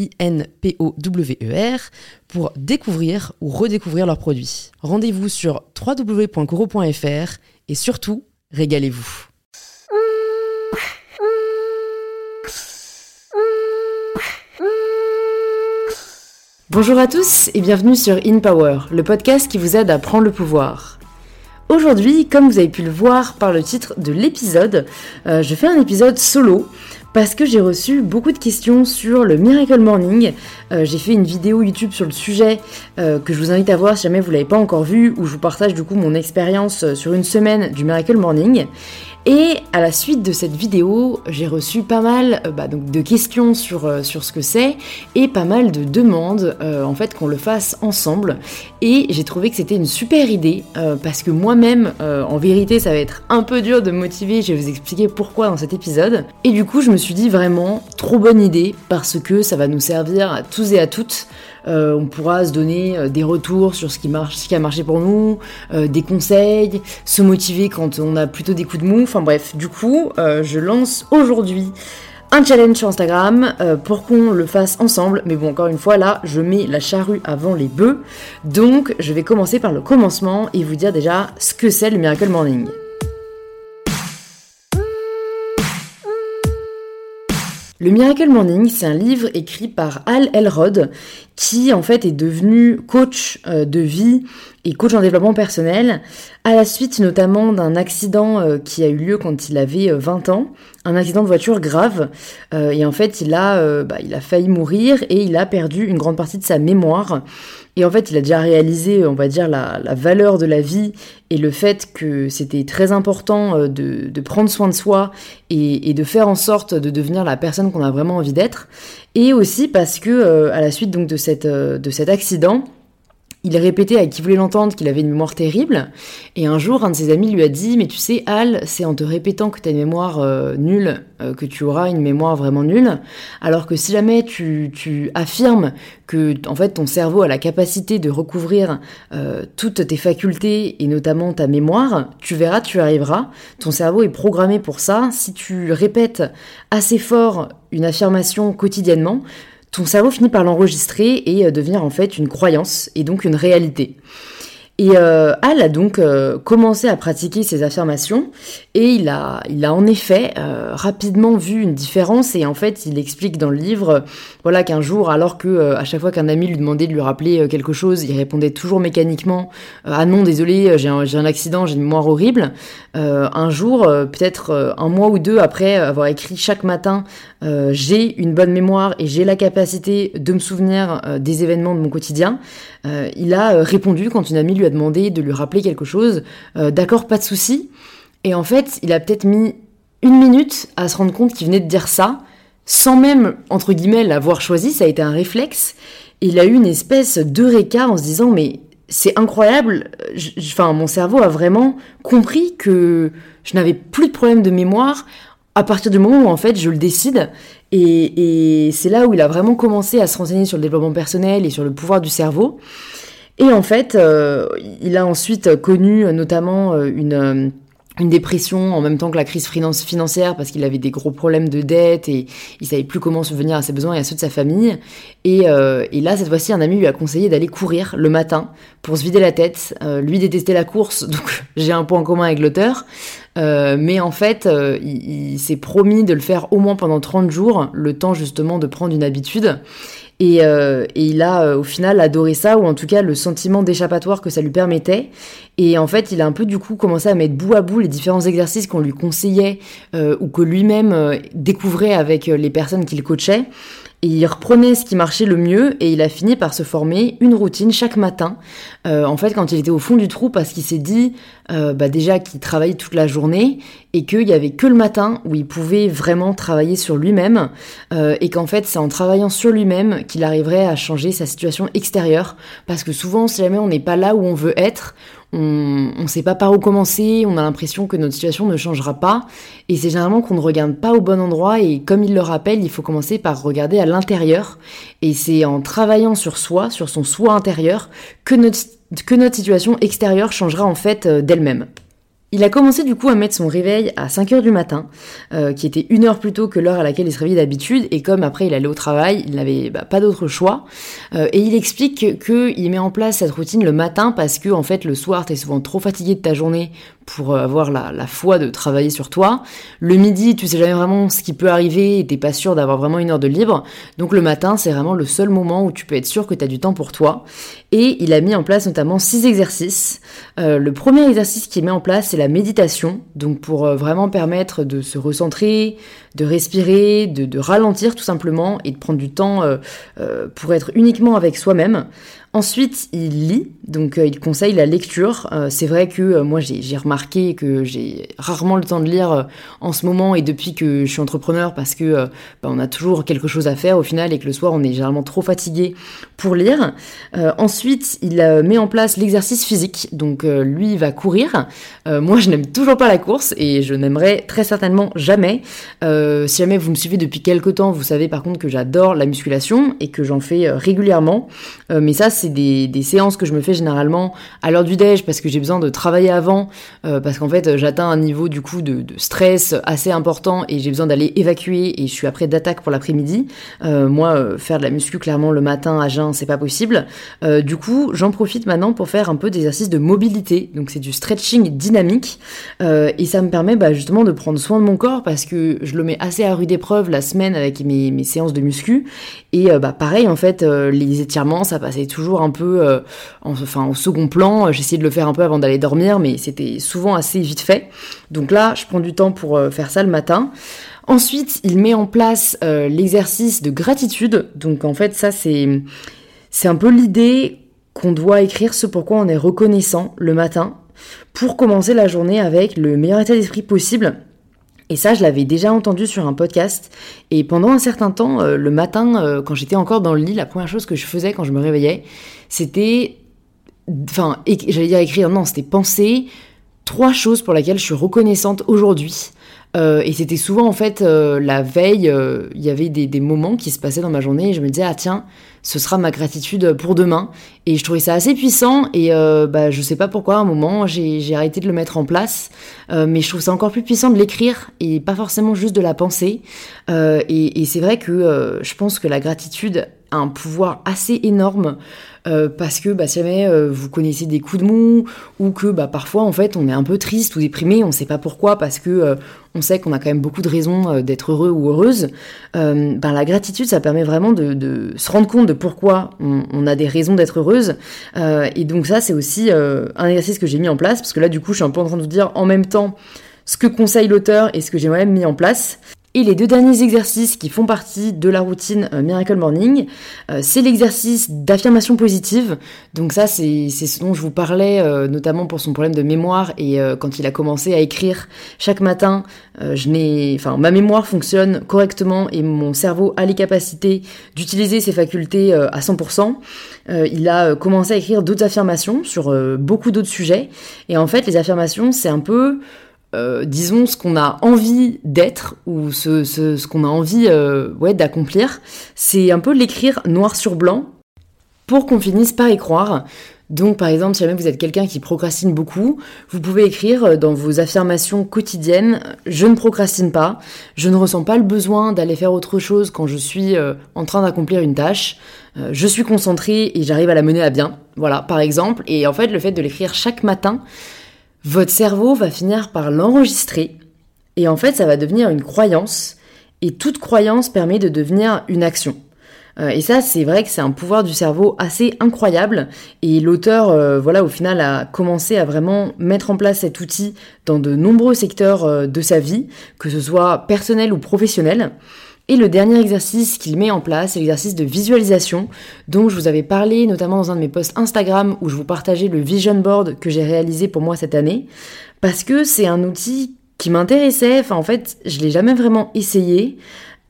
I-N-P-O-W-E-R, pour découvrir ou redécouvrir leurs produits. Rendez-vous sur www.coro.fr et surtout, régalez-vous. Bonjour à tous et bienvenue sur In Power, le podcast qui vous aide à prendre le pouvoir. Aujourd'hui, comme vous avez pu le voir par le titre de l'épisode, euh, je fais un épisode solo parce que j'ai reçu beaucoup de questions sur le Miracle Morning. Euh, j'ai fait une vidéo YouTube sur le sujet euh, que je vous invite à voir si jamais vous l'avez pas encore vu, où je vous partage du coup mon expérience sur une semaine du Miracle Morning. Et à la suite de cette vidéo, j'ai reçu pas mal euh, bah, de questions sur, euh, sur ce que c'est et pas mal de demandes euh, en fait qu'on le fasse ensemble. Et j'ai trouvé que c'était une super idée parce que moi-même, en vérité, ça va être un peu dur de me motiver. Je vais vous expliquer pourquoi dans cet épisode. Et du coup, je me suis dit vraiment trop bonne idée parce que ça va nous servir à tous et à toutes. Euh, on pourra se donner euh, des retours sur ce qui, marche, a marché pour nous, euh, des conseils, se motiver quand on a plutôt des coups de mou. Enfin bref, du coup, je lance aujourd'hui un challenge sur Instagram pour qu'on le fasse ensemble. Mais bon, encore une fois, là, je mets la charrue avant les bœufs. Donc, je vais commencer par le commencement et vous dire déjà ce que c'est le Miracle Morning. Le Miracle Morning, c'est un livre écrit par Al Elrod, qui en fait est devenu coach euh, de vie et coach en développement personnel, à la suite notamment d'un accident euh, qui a eu lieu quand il avait 20 euh, ans, un accident de voiture grave, et en fait il a, bah, il a failli mourir et il a perdu une grande partie de sa mémoire. Et en fait, il a déjà réalisé, on va dire, la, valeur de la vie et le fait que c'était très important euh, de, prendre soin de soi et, de faire en sorte de devenir la personne qu'on a vraiment envie d'être. Et aussi parce que, euh, à la suite donc de, cette, euh, de cet accident, il répétait à qui voulait l'entendre qu'il avait une mémoire terrible, et un jour, un de ses amis lui a dit Mais tu sais, Al, c'est en te répétant que tu as une mémoire euh, nulle euh, que tu auras une mémoire vraiment nulle, alors que si jamais tu, tu, affirmes que en fait ton cerveau a la capacité de recouvrir euh, toutes tes facultés et notamment ta mémoire, tu verras, tu arriveras. Ton cerveau est programmé pour ça. Si tu répètes assez fort une affirmation quotidiennement, ton cerveau finit par l'enregistrer et euh, devenir en fait une croyance et donc une réalité. Et euh, Al a donc euh, commencé à pratiquer ces affirmations et il a, en effet rapidement vu une différence et en fait il explique dans le livre voilà qu'un jour alors que à chaque fois qu'un ami lui demandait de lui rappeler quelque chose il répondait toujours mécaniquement ah non désolé j'ai un, un, accident j'ai une mémoire horrible un jour peut-être un mois ou deux après avoir écrit chaque matin j'ai une bonne mémoire et j'ai la capacité de me souvenir des événements de mon quotidien il a répondu quand une amie lui a demandé de lui rappeler quelque chose. Euh, d'accord, pas de souci. Et en fait, il a peut-être mis une minute à se rendre compte qu'il venait de dire ça, sans même, entre guillemets, l'avoir choisi. Ça a été un réflexe. Il a eu une espèce d'eureka en se disant, mais c'est incroyable. Enfin, mon cerveau a vraiment compris que je n'avais plus de problème de mémoire à partir du moment où en fait je le décide et, c'est là où il a vraiment commencé à se renseigner sur le développement personnel et sur le pouvoir du cerveau et en fait, euh, il a ensuite connu euh, notamment euh, une une dépression en même temps que la crise financière parce qu'il avait des gros problèmes de dette et il savait plus comment subvenir à ses besoins et à ceux de sa famille. Et, et là, cette fois-ci, un ami lui a conseillé d'aller courir le matin pour se vider la tête. lui détestait la course, donc j'ai un point en commun avec l'auteur. Mais en fait, il, il s'est promis de le faire au moins pendant 30 jours, le temps justement de prendre une habitude. Et, et il a au final adoré ça, ou en tout cas le sentiment d'échappatoire que ça lui permettait. Et en fait, il a un peu du coup commencé à mettre bout à bout les différents exercices qu'on lui conseillait ou que lui-même découvrait avec les personnes qu'il coachait. Et il reprenait ce qui marchait le mieux et il a fini par se former une routine chaque matin. Euh, en fait, quand il était au fond du trou, parce qu'il s'est dit euh, bah déjà qu'il travaillait toute la journée et qu'il y avait que le matin où il pouvait vraiment travailler sur lui-même euh, et qu'en fait c'est en travaillant sur lui-même qu'il arriverait à changer sa situation extérieure. Parce que souvent, si jamais on n'est pas là où on veut être, on ne sait pas par où commencer, on a l'impression que notre situation ne changera pas, et c'est généralement qu'on ne regarde pas au bon endroit, et comme il le rappelle, il faut commencer par regarder à l'intérieur, et c'est en travaillant sur soi, sur son soi intérieur, que notre, que notre situation extérieure changera en fait euh, d'elle-même. Il a commencé du coup à mettre son réveil à 5h du matin, euh, qui était une heure plus tôt que l'heure à laquelle il se réveillait d'habitude, et comme après il allait au travail, il n'avait bah, pas d'autre choix. Euh, et il explique qu'il met en place cette routine le matin parce que en fait le soir t'es souvent trop fatigué de ta journée pour euh, avoir la, foi de travailler sur toi. Le midi, tu sais jamais vraiment ce qui peut arriver et t'es pas sûr d'avoir vraiment une heure de libre. Donc le matin, c'est vraiment le seul moment où tu peux être sûr que tu as du temps pour toi. Et il a mis en place notamment six exercices. Euh, le premier exercice qu'il met en place, c'est la méditation. Donc pour euh, vraiment permettre de se recentrer, de respirer, de, de, ralentir tout simplement et de prendre du temps pour être uniquement avec soi-même. Ensuite, il lit, donc euh, il conseille la lecture. Euh, c'est vrai que euh, moi j'ai remarqué que j'ai rarement le temps de lire en ce moment et depuis que je suis entrepreneur parce que bah, on a toujours quelque chose à faire au final et que le soir on est généralement trop fatigué pour lire. ensuite, il met en place l'exercice physique, donc lui il va courir. moi je n'aime toujours pas la course et je n'aimerais très certainement jamais. Si jamais vous me suivez depuis quelques temps, vous savez par contre que j'adore la musculation et que j'en fais régulièrement. mais ça c'est des, séances que je me fais généralement à l'heure du déj parce que j'ai besoin de travailler avant, euh, parce qu'en fait j'atteins un niveau du coup de, stress assez important et j'ai besoin d'aller évacuer et je suis après d'attaque pour l'après-midi. Euh, moi, euh, faire de la muscu clairement le matin à jeun, c'est pas possible. du coup, j'en profite maintenant pour faire un peu d'exercice de mobilité, donc c'est du stretching dynamique et ça me permet bah, justement de prendre soin de mon corps parce que je le mets assez à rude épreuve la semaine avec mes, séances de muscu et bah pareil en fait les étirements ça passait toujours un peu euh, enfin, au second plan. J'essayais de le faire un peu avant d'aller dormir, mais c'était souvent assez vite fait. Donc là, je prends du temps pour euh, faire ça le matin. Ensuite, il met en place euh, l'exercice de gratitude. Donc en fait, ça c'est c'est un peu l'idée qu'on doit écrire ce pourquoi on est reconnaissant le matin pour commencer la journée avec le meilleur état d'esprit possible et ça, je l'avais déjà entendu sur un podcast. Et pendant un certain temps, euh, le matin, euh, quand j'étais encore dans le lit, la première chose que je faisais quand je me réveillais, c'était, enfin, j'allais dire écrire, non, c'était penser trois choses pour lesquelles je suis reconnaissante aujourd'hui. Euh, et c'était souvent en fait la veille, il y avait des, des, moments qui se passaient dans ma journée et je me disais ah tiens ce sera ma gratitude pour demain. Et je trouvais ça assez puissant et euh, bah, je sais pas pourquoi à un moment j'ai arrêté de le mettre en place, euh, mais je trouve ça encore plus puissant de l'écrire et pas forcément juste de la penser. Euh, et, et c'est vrai que euh, je pense que la gratitude un pouvoir assez énorme euh, parce que bah, si jamais euh, vous connaissez des coups de mou ou que bah, parfois en fait on est un peu triste ou déprimé, on sait pas pourquoi parce que euh, on sait qu'on a quand même beaucoup de raisons d'être heureux ou heureuse. ben la gratitude ça permet vraiment de, de se rendre compte de pourquoi on, on a des raisons d'être heureuse et donc ça c'est aussi un exercice que j'ai mis en place parce que là du coup je suis un peu en train de vous dire en même temps ce que conseille l'auteur et ce que j'ai moi-même mis en place. Et les deux derniers exercices qui font partie de la routine euh, Miracle Morning, euh, c'est l'exercice d'affirmation positive. Donc ça, c'est ce dont je vous parlais, euh, notamment pour son problème de mémoire. Et quand il a commencé à écrire chaque matin, je n'ai, enfin, ma mémoire fonctionne correctement et mon cerveau a les capacités d'utiliser ses facultés à 100%. il a commencé à écrire d'autres affirmations sur beaucoup d'autres sujets. Et en fait, les affirmations, c'est un peu euh, disons, ce qu'on a envie d'être ou ce, ce, qu'on a envie euh, ouais, d'accomplir, c'est un peu l'écrire noir sur blanc pour qu'on finisse par y croire. Donc par exemple, si jamais vous êtes quelqu'un qui procrastine beaucoup, vous pouvez écrire euh, dans vos affirmations quotidiennes je ne procrastine pas, je ne ressens pas le besoin d'aller faire autre chose quand je suis en train d'accomplir une tâche, je suis concentré et j'arrive à la mener à bien. Voilà, par exemple, et en fait le fait de l'écrire chaque matin, votre cerveau va finir par l'enregistrer et en fait ça va devenir une croyance et toute croyance permet de devenir une action. et ça, c'est vrai que c'est un pouvoir du cerveau assez incroyable. Et l'auteur, voilà, au final, a commencé à vraiment mettre en place cet outil dans de nombreux secteurs de sa vie, que ce soit personnel ou professionnel. Et le dernier exercice qu'il met en place, c'est l'exercice de visualisation, dont je vous avais parlé notamment dans un de mes posts Instagram où je vous partageais le vision board que j'ai réalisé pour moi cette année, parce que c'est un outil qui m'intéressait, enfin en fait je l'ai jamais vraiment essayé,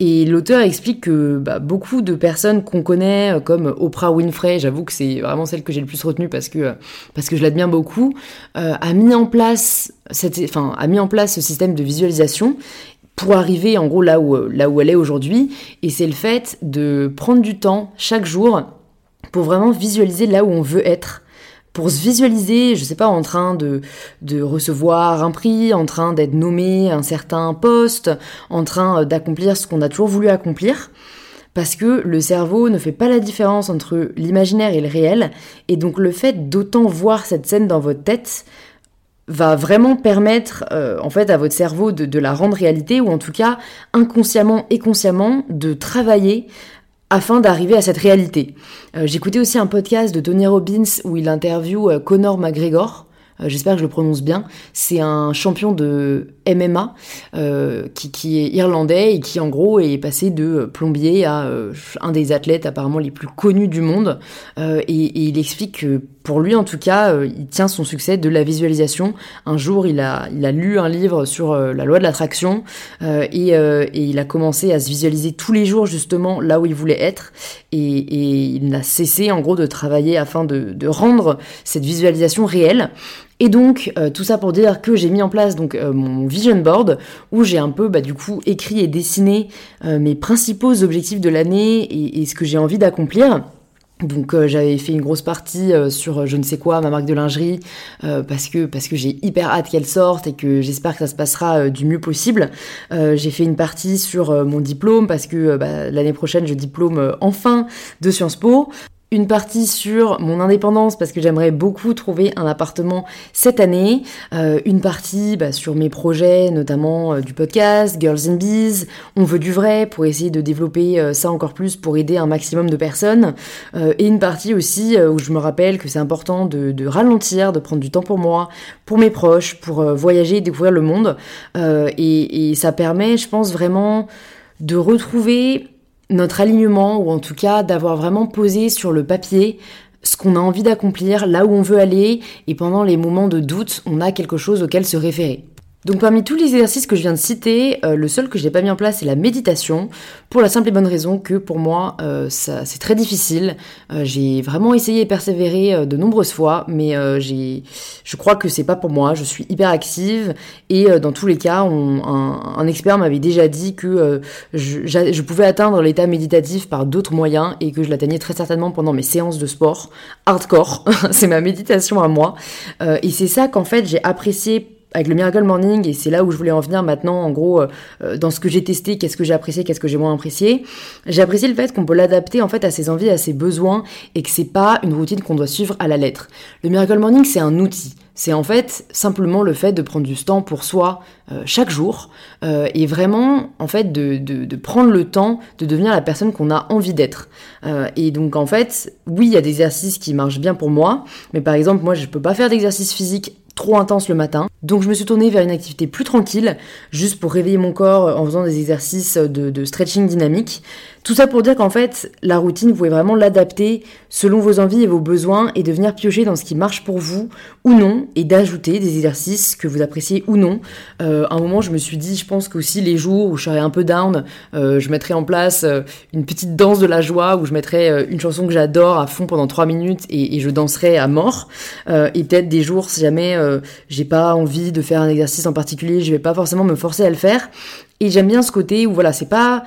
et l'auteur explique que bah, beaucoup de personnes qu'on connaît, euh, comme Oprah Winfrey, j'avoue que c'est vraiment celle que j'ai le plus retenue parce que, euh, je l'admire beaucoup, euh, a mis en place ce système de visualisation pour arriver en gros là où, là où elle est aujourd'hui. Et c'est le fait de prendre du temps chaque jour pour vraiment visualiser là où on veut être. Pour se visualiser, je sais pas, en train de, de recevoir un prix, en train d'être nommé à un certain poste, en train d'accomplir ce qu'on a toujours voulu accomplir. Parce que le cerveau ne fait pas la différence entre l'imaginaire et le réel, et donc le fait d'autant voir cette scène dans votre tête va vraiment permettre euh, en fait à votre cerveau de, la rendre réalité ou en tout cas inconsciemment et consciemment de travailler afin d'arriver à cette réalité. Euh, j'écoutais aussi un podcast de Tony Robbins où il interviewe euh, Conor McGregor j'espère que je le prononce bien, c'est un champion de MMA euh, qui, est irlandais et qui en gros est passé de plombier à euh, un des athlètes apparemment les plus connus du monde. Et, il explique que pour lui en tout cas, il tient son succès de la visualisation. Un jour, il a, il a lu un livre sur la loi de l'attraction et, il a commencé à se visualiser tous les jours justement là où il voulait être. Et, il n'a cessé en gros de travailler afin de, de rendre cette visualisation réelle. Et donc euh, tout ça pour dire que j'ai mis en place donc euh, mon vision board où j'ai un peu bah, du coup écrit et dessiné euh, mes principaux objectifs de l'année et, ce que j'ai envie d'accomplir. Donc j'avais fait une grosse partie sur je ne sais quoi ma marque de lingerie parce que parce que j'ai hyper hâte qu'elle sorte et que j'espère que ça se passera du mieux possible. j'ai fait une partie sur mon diplôme parce que bah, l'année prochaine je diplôme enfin de Sciences Po une partie sur mon indépendance parce que j'aimerais beaucoup trouver un appartement cette année, euh, une partie bah, sur mes projets, notamment euh, du podcast, Girls in Bees, on veut du vrai pour essayer de développer euh, ça encore plus pour aider un maximum de personnes, et une partie aussi où je me rappelle que c'est important de, ralentir, de prendre du temps pour moi, pour mes proches, pour voyager, découvrir le monde, et, et ça permet, je pense vraiment, de retrouver notre alignement, ou en tout cas d'avoir vraiment posé sur le papier ce qu'on a envie d'accomplir, là où on veut aller, et pendant les moments de doute, on a quelque chose auquel se référer. Donc parmi tous les exercices que je viens de citer, euh, le seul que je n'ai pas mis en place c'est la méditation, pour la simple et bonne raison que pour moi euh, c'est très difficile. Euh, j'ai vraiment essayé et persévéré de nombreuses fois, mais j'ai, je crois que c'est pas pour moi. Je suis hyper active et dans tous les cas, on, un, expert m'avait déjà dit que je, je, pouvais atteindre l'état méditatif par d'autres moyens et que je l'atteignais très certainement pendant mes séances de sport hardcore. c'est ma méditation à moi et c'est ça qu'en fait j'ai apprécié avec le Miracle Morning, et c'est là où je voulais en venir maintenant, en gros, euh, euh, dans ce que j'ai testé, qu'est-ce que j'ai apprécié, qu'est-ce que j'ai moins apprécié. J'ai apprécié le fait qu'on peut l'adapter en fait à ses envies, à ses besoins, et que c'est pas une routine qu'on doit suivre à la lettre. Le Miracle Morning, c'est un outil. C'est en fait simplement le fait de prendre du temps pour soi euh, chaque jour et vraiment en fait de, prendre le temps de devenir la personne qu'on a envie d'être. et donc en fait, oui, il y a des exercices qui marchent bien pour moi, mais par exemple moi je peux pas faire d'exercice physique trop intense le matin. Donc je me suis tournée vers une activité plus tranquille, juste pour réveiller mon corps en faisant des exercices de, de stretching dynamique. Tout ça pour dire qu'en fait, la routine, vous pouvez vraiment l'adapter selon vos envies et vos besoins et de venir piocher dans ce qui marche pour vous ou non et d'ajouter des exercices que vous appréciez ou non. Euh, à un moment, je me suis dit, je pense qu'aussi les jours où je serais un peu down, euh, je mettrais en place euh, une petite danse de la joie où je mettrais une chanson que j'adore à fond pendant trois minutes et, et je danserais à mort. et peut-être des jours, si jamais j'ai pas envie de faire un exercice en particulier, je vais pas forcément me forcer à le faire. Et j'aime bien ce côté où voilà, c'est pas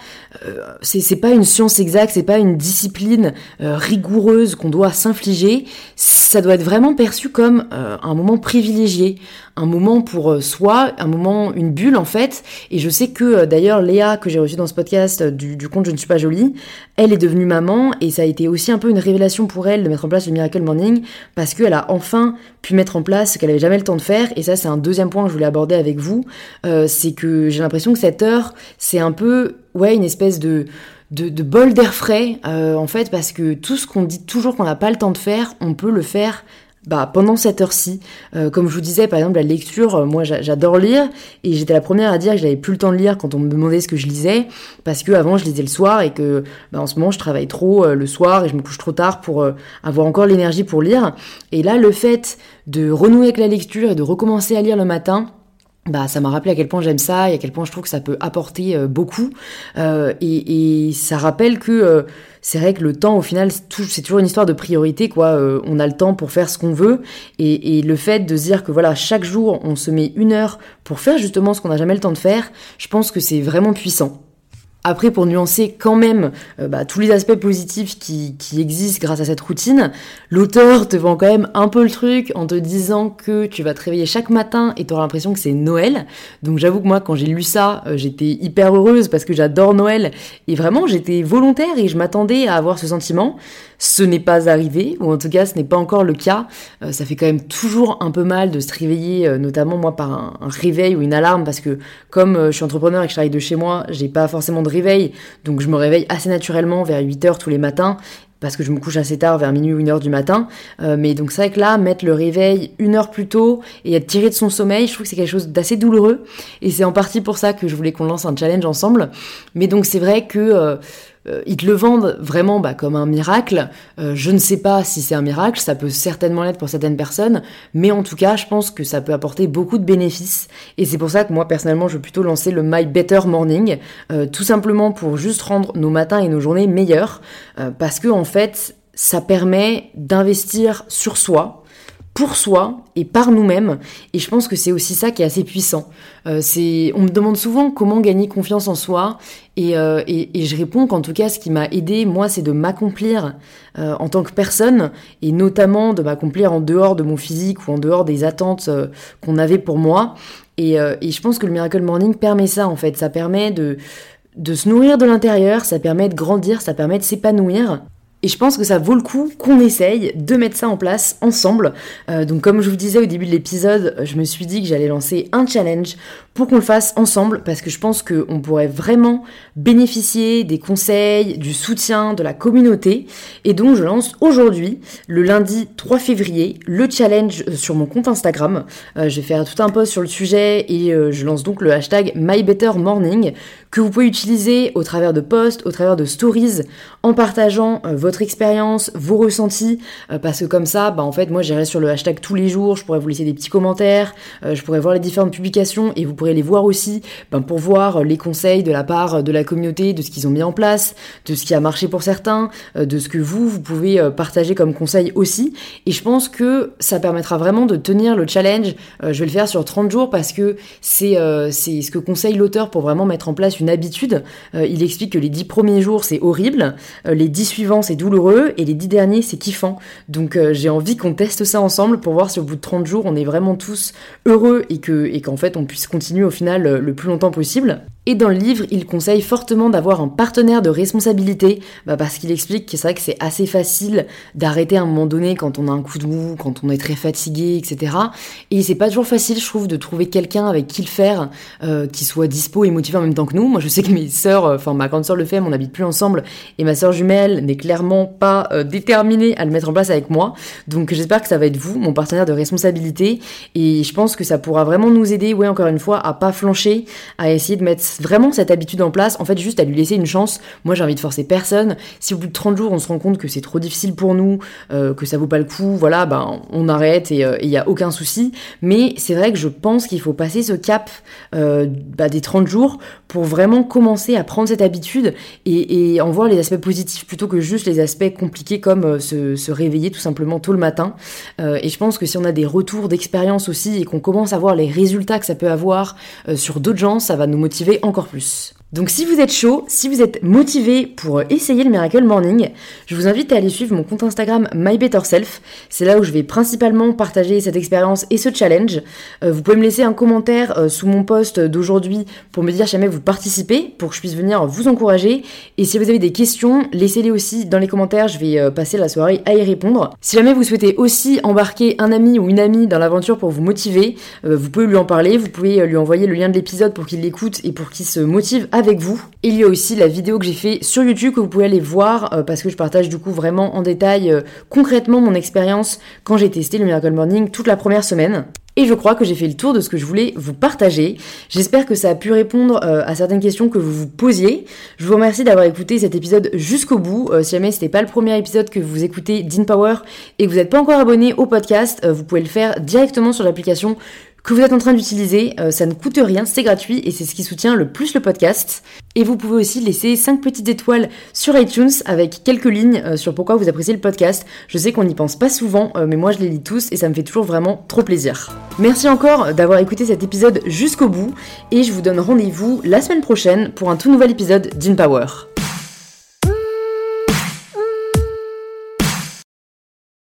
euh, c'est pas une science exacte, c'est pas une discipline euh, rigoureuse qu'on doit s'infliger. Ça doit être vraiment perçu comme euh, un moment privilégié, un moment pour soi, un moment une bulle en fait. Et je sais que d'ailleurs Léa que j'ai reçue dans ce podcast du, du compte Je ne suis pas jolie, elle est devenue maman et ça a été aussi un peu une révélation pour elle de mettre en place le Miracle Morning parce qu'elle a enfin pu mettre en place ce qu'elle avait jamais le temps de faire. Et ça c'est un deuxième point que je voulais aborder avec vous, c'est que j'ai l'impression que cette c'est un peu, ouais, une espèce de, de bol d'air frais, en fait, parce que tout ce qu'on dit toujours qu'on n'a pas le temps de faire, on peut le faire bah, pendant cette heure-ci. Euh, comme je vous disais, par exemple, la lecture, euh, moi j'adore lire, et j'étais la première à dire que j'avais plus le temps de lire quand on me demandait ce que je lisais, parce que avant je lisais le soir et que bah, en ce moment je travaille trop euh, le soir et je me couche trop tard pour avoir encore l'énergie pour lire. Et là, le fait de renouer avec la lecture et de recommencer à lire le matin, bah, ça m'a rappelé à quel point j'aime ça et à quel point je trouve que ça peut apporter beaucoup. et, et, ça rappelle que c'est vrai que le temps, au final, c'est toujours une histoire de priorité, quoi. Euh, on a le temps pour faire ce qu'on veut, et, le fait de se dire que voilà, chaque jour, on se met une heure pour faire justement ce qu'on n'a jamais le temps de faire, je pense que c'est vraiment puissant. Après, pour nuancer quand même euh, bah, tous les aspects positifs qui, existent grâce à cette routine, l'auteur te vend quand même un peu le truc en te disant que tu vas te réveiller chaque matin et tu auras l'impression que c'est Noël. Donc j'avoue que moi, quand j'ai lu ça, euh, j'étais hyper heureuse parce que j'adore Noël. Et vraiment, j'étais volontaire et je m'attendais à avoir ce sentiment. Ce n'est pas arrivé, ou en tout cas ce n'est pas encore le cas. Euh, ça fait quand même toujours un peu mal de se réveiller, notamment moi par un, réveil ou une alarme, parce que comme je suis entrepreneur et que je travaille de chez moi, j'ai pas forcément de réveil, donc je me réveille assez naturellement vers 8 heures tous les matins, parce que je me couche assez tard, vers minuit ou une heure du matin. mais donc c'est vrai que là, mettre le réveil une heure plus tôt et être tiré de son sommeil, je trouve que c'est quelque chose d'assez douloureux. Et c'est en partie pour ça que je voulais qu'on lance un challenge ensemble. Mais donc c'est vrai que euh, ils te le vendent vraiment bah, comme un miracle. Euh, je ne sais pas si c'est un miracle, ça peut certainement l'être pour certaines personnes, mais en tout cas, je pense que ça peut apporter beaucoup de bénéfices. Et c'est pour ça que moi, personnellement, je veux plutôt lancer le My Better Morning, euh, tout simplement pour juste rendre nos matins et nos journées meilleurs, parce que en fait, ça permet d'investir sur soi, pour soi et par nous-mêmes. Et je pense que c'est aussi ça qui est assez puissant. Euh, c'est, on me demande souvent comment gagner confiance en soi, et, euh, et, je réponds qu'en tout cas, ce qui m'a aidé, moi, c'est de m'accomplir euh, en tant que personne, et notamment de m'accomplir en dehors de mon physique ou en dehors des attentes euh, qu'on avait pour moi. Et, euh, et je pense que le Miracle Morning permet ça, en fait. Ça permet de de se nourrir de l'intérieur, ça permet de grandir, ça permet de s'épanouir. Et je pense que ça vaut le coup qu'on essaye de mettre ça en place ensemble. Euh, donc comme je vous disais au début de l'épisode, je me suis dit que j'allais lancer un challenge pour qu'on le fasse ensemble parce que je pense qu'on pourrait vraiment bénéficier des conseils, du soutien de la communauté. Et donc je lance aujourd'hui, le lundi 3 février, le challenge sur mon compte Instagram. Euh, je vais faire tout un post sur le sujet et euh, je lance donc le hashtag MyBetterMorning que vous pouvez utiliser au travers de posts, au travers de stories, en partageant euh, votre expérience, vos ressentis, euh, parce que comme ça, bah, en fait, moi j'irai sur le hashtag tous les jours, je pourrais vous laisser des petits commentaires, euh, je pourrais voir les différentes publications et vous pourrez les voir aussi ben, pour voir les conseils de la part de la communauté, de ce qu'ils ont mis en place, de ce qui a marché pour certains, de ce que vous, vous pouvez partager comme conseil aussi. Et je pense que ça permettra vraiment de tenir le challenge. je vais le faire sur 30 jours parce que c'est ce que conseille l'auteur pour vraiment mettre en place une habitude. Euh, il explique que les dix premiers jours c'est horrible, euh, les dix suivants c'est douloureux et les dix derniers c'est kiffant. Donc euh, j'ai envie qu'on teste ça ensemble pour voir si au bout de 30 jours on est vraiment tous heureux et que et qu'en fait on puisse continuer au final le plus longtemps possible. Et dans le livre, il conseille fortement d'avoir un partenaire de responsabilité, bah parce qu'il explique que c'est vrai que c'est assez facile d'arrêter à un moment donné quand on a un coup de mou, quand on est très fatigué, etc. Et c'est pas toujours facile, je trouve, de trouver quelqu'un avec qui le faire, euh, qui soit dispo et motivé en même temps que nous. Moi, je sais que mes sœurs, euh, enfin ma grande sœur le fait, mais on n'habite plus ensemble, et ma sœur jumelle n'est clairement pas euh, déterminée à le mettre en place avec moi. Donc j'espère que ça va être vous, mon partenaire de responsabilité, et je pense que ça pourra vraiment nous aider, ouais, encore une fois, à pas flancher, à essayer de mettre vraiment cette habitude en place, en fait, juste à lui laisser une chance. Moi, j'ai envie de forcer personne. Si au bout de 30 jours, on se rend compte que c'est trop difficile pour nous, euh, que ça vaut pas le coup, voilà, ben, on arrête et il euh, n'y a aucun souci. Mais c'est vrai que je pense qu'il faut passer ce cap euh, bah, des 30 jours pour vraiment commencer à prendre cette habitude et, en voir les aspects positifs plutôt que juste les aspects compliqués comme se, se, réveiller tout simplement tôt le matin. et je pense que si on a des retours d'expérience aussi et qu'on commence à voir les résultats que ça peut avoir sur d'autres gens, ça va nous motiver encore plus. Donc si vous êtes chaud, si vous êtes motivé pour essayer le Miracle Morning, je vous invite à aller suivre mon compte Instagram MyBetterSelf. C'est là où je vais principalement partager cette expérience et ce challenge. Euh, vous pouvez me laisser un commentaire euh, sous mon post d'aujourd'hui pour me dire jamais vous participez, pour que je puisse venir vous encourager. Et si vous avez des questions, laissez-les aussi dans les commentaires, je vais euh, passer la soirée à y répondre. Si jamais vous souhaitez aussi embarquer un ami ou une amie dans l'aventure pour vous motiver, vous pouvez lui en parler, vous pouvez lui envoyer le lien de l'épisode pour qu'il l'écoute et pour qu'il se motive avec avec vous. Il y a aussi la vidéo que j'ai fait sur YouTube que vous pouvez aller voir euh, parce que je partage du coup vraiment en détail euh, concrètement mon expérience quand j'ai testé le Miracle Morning toute la première semaine. Et je crois que j'ai fait le tour de ce que je voulais vous partager. J'espère que ça a pu répondre euh, à certaines questions que vous vous posiez. Je vous remercie d'avoir écouté cet épisode jusqu'au bout. Si jamais c'était pas le premier épisode que vous écoutez d'InPower et que vous n'êtes pas encore abonné au podcast, vous pouvez le faire directement sur l'application que vous êtes en train d'utiliser. Euh, ça ne coûte rien, c'est gratuit et c'est ce qui soutient le plus le podcast. Et vous pouvez aussi laisser 5 petites étoiles sur iTunes avec quelques lignes euh, sur pourquoi vous appréciez le podcast. Je sais qu'on n'y pense pas souvent, euh, mais moi je les lis tous et ça me fait toujours vraiment trop plaisir. Merci encore d'avoir écouté cet épisode jusqu'au bout et je vous donne rendez-vous la semaine prochaine pour un tout nouvel épisode d'InPower.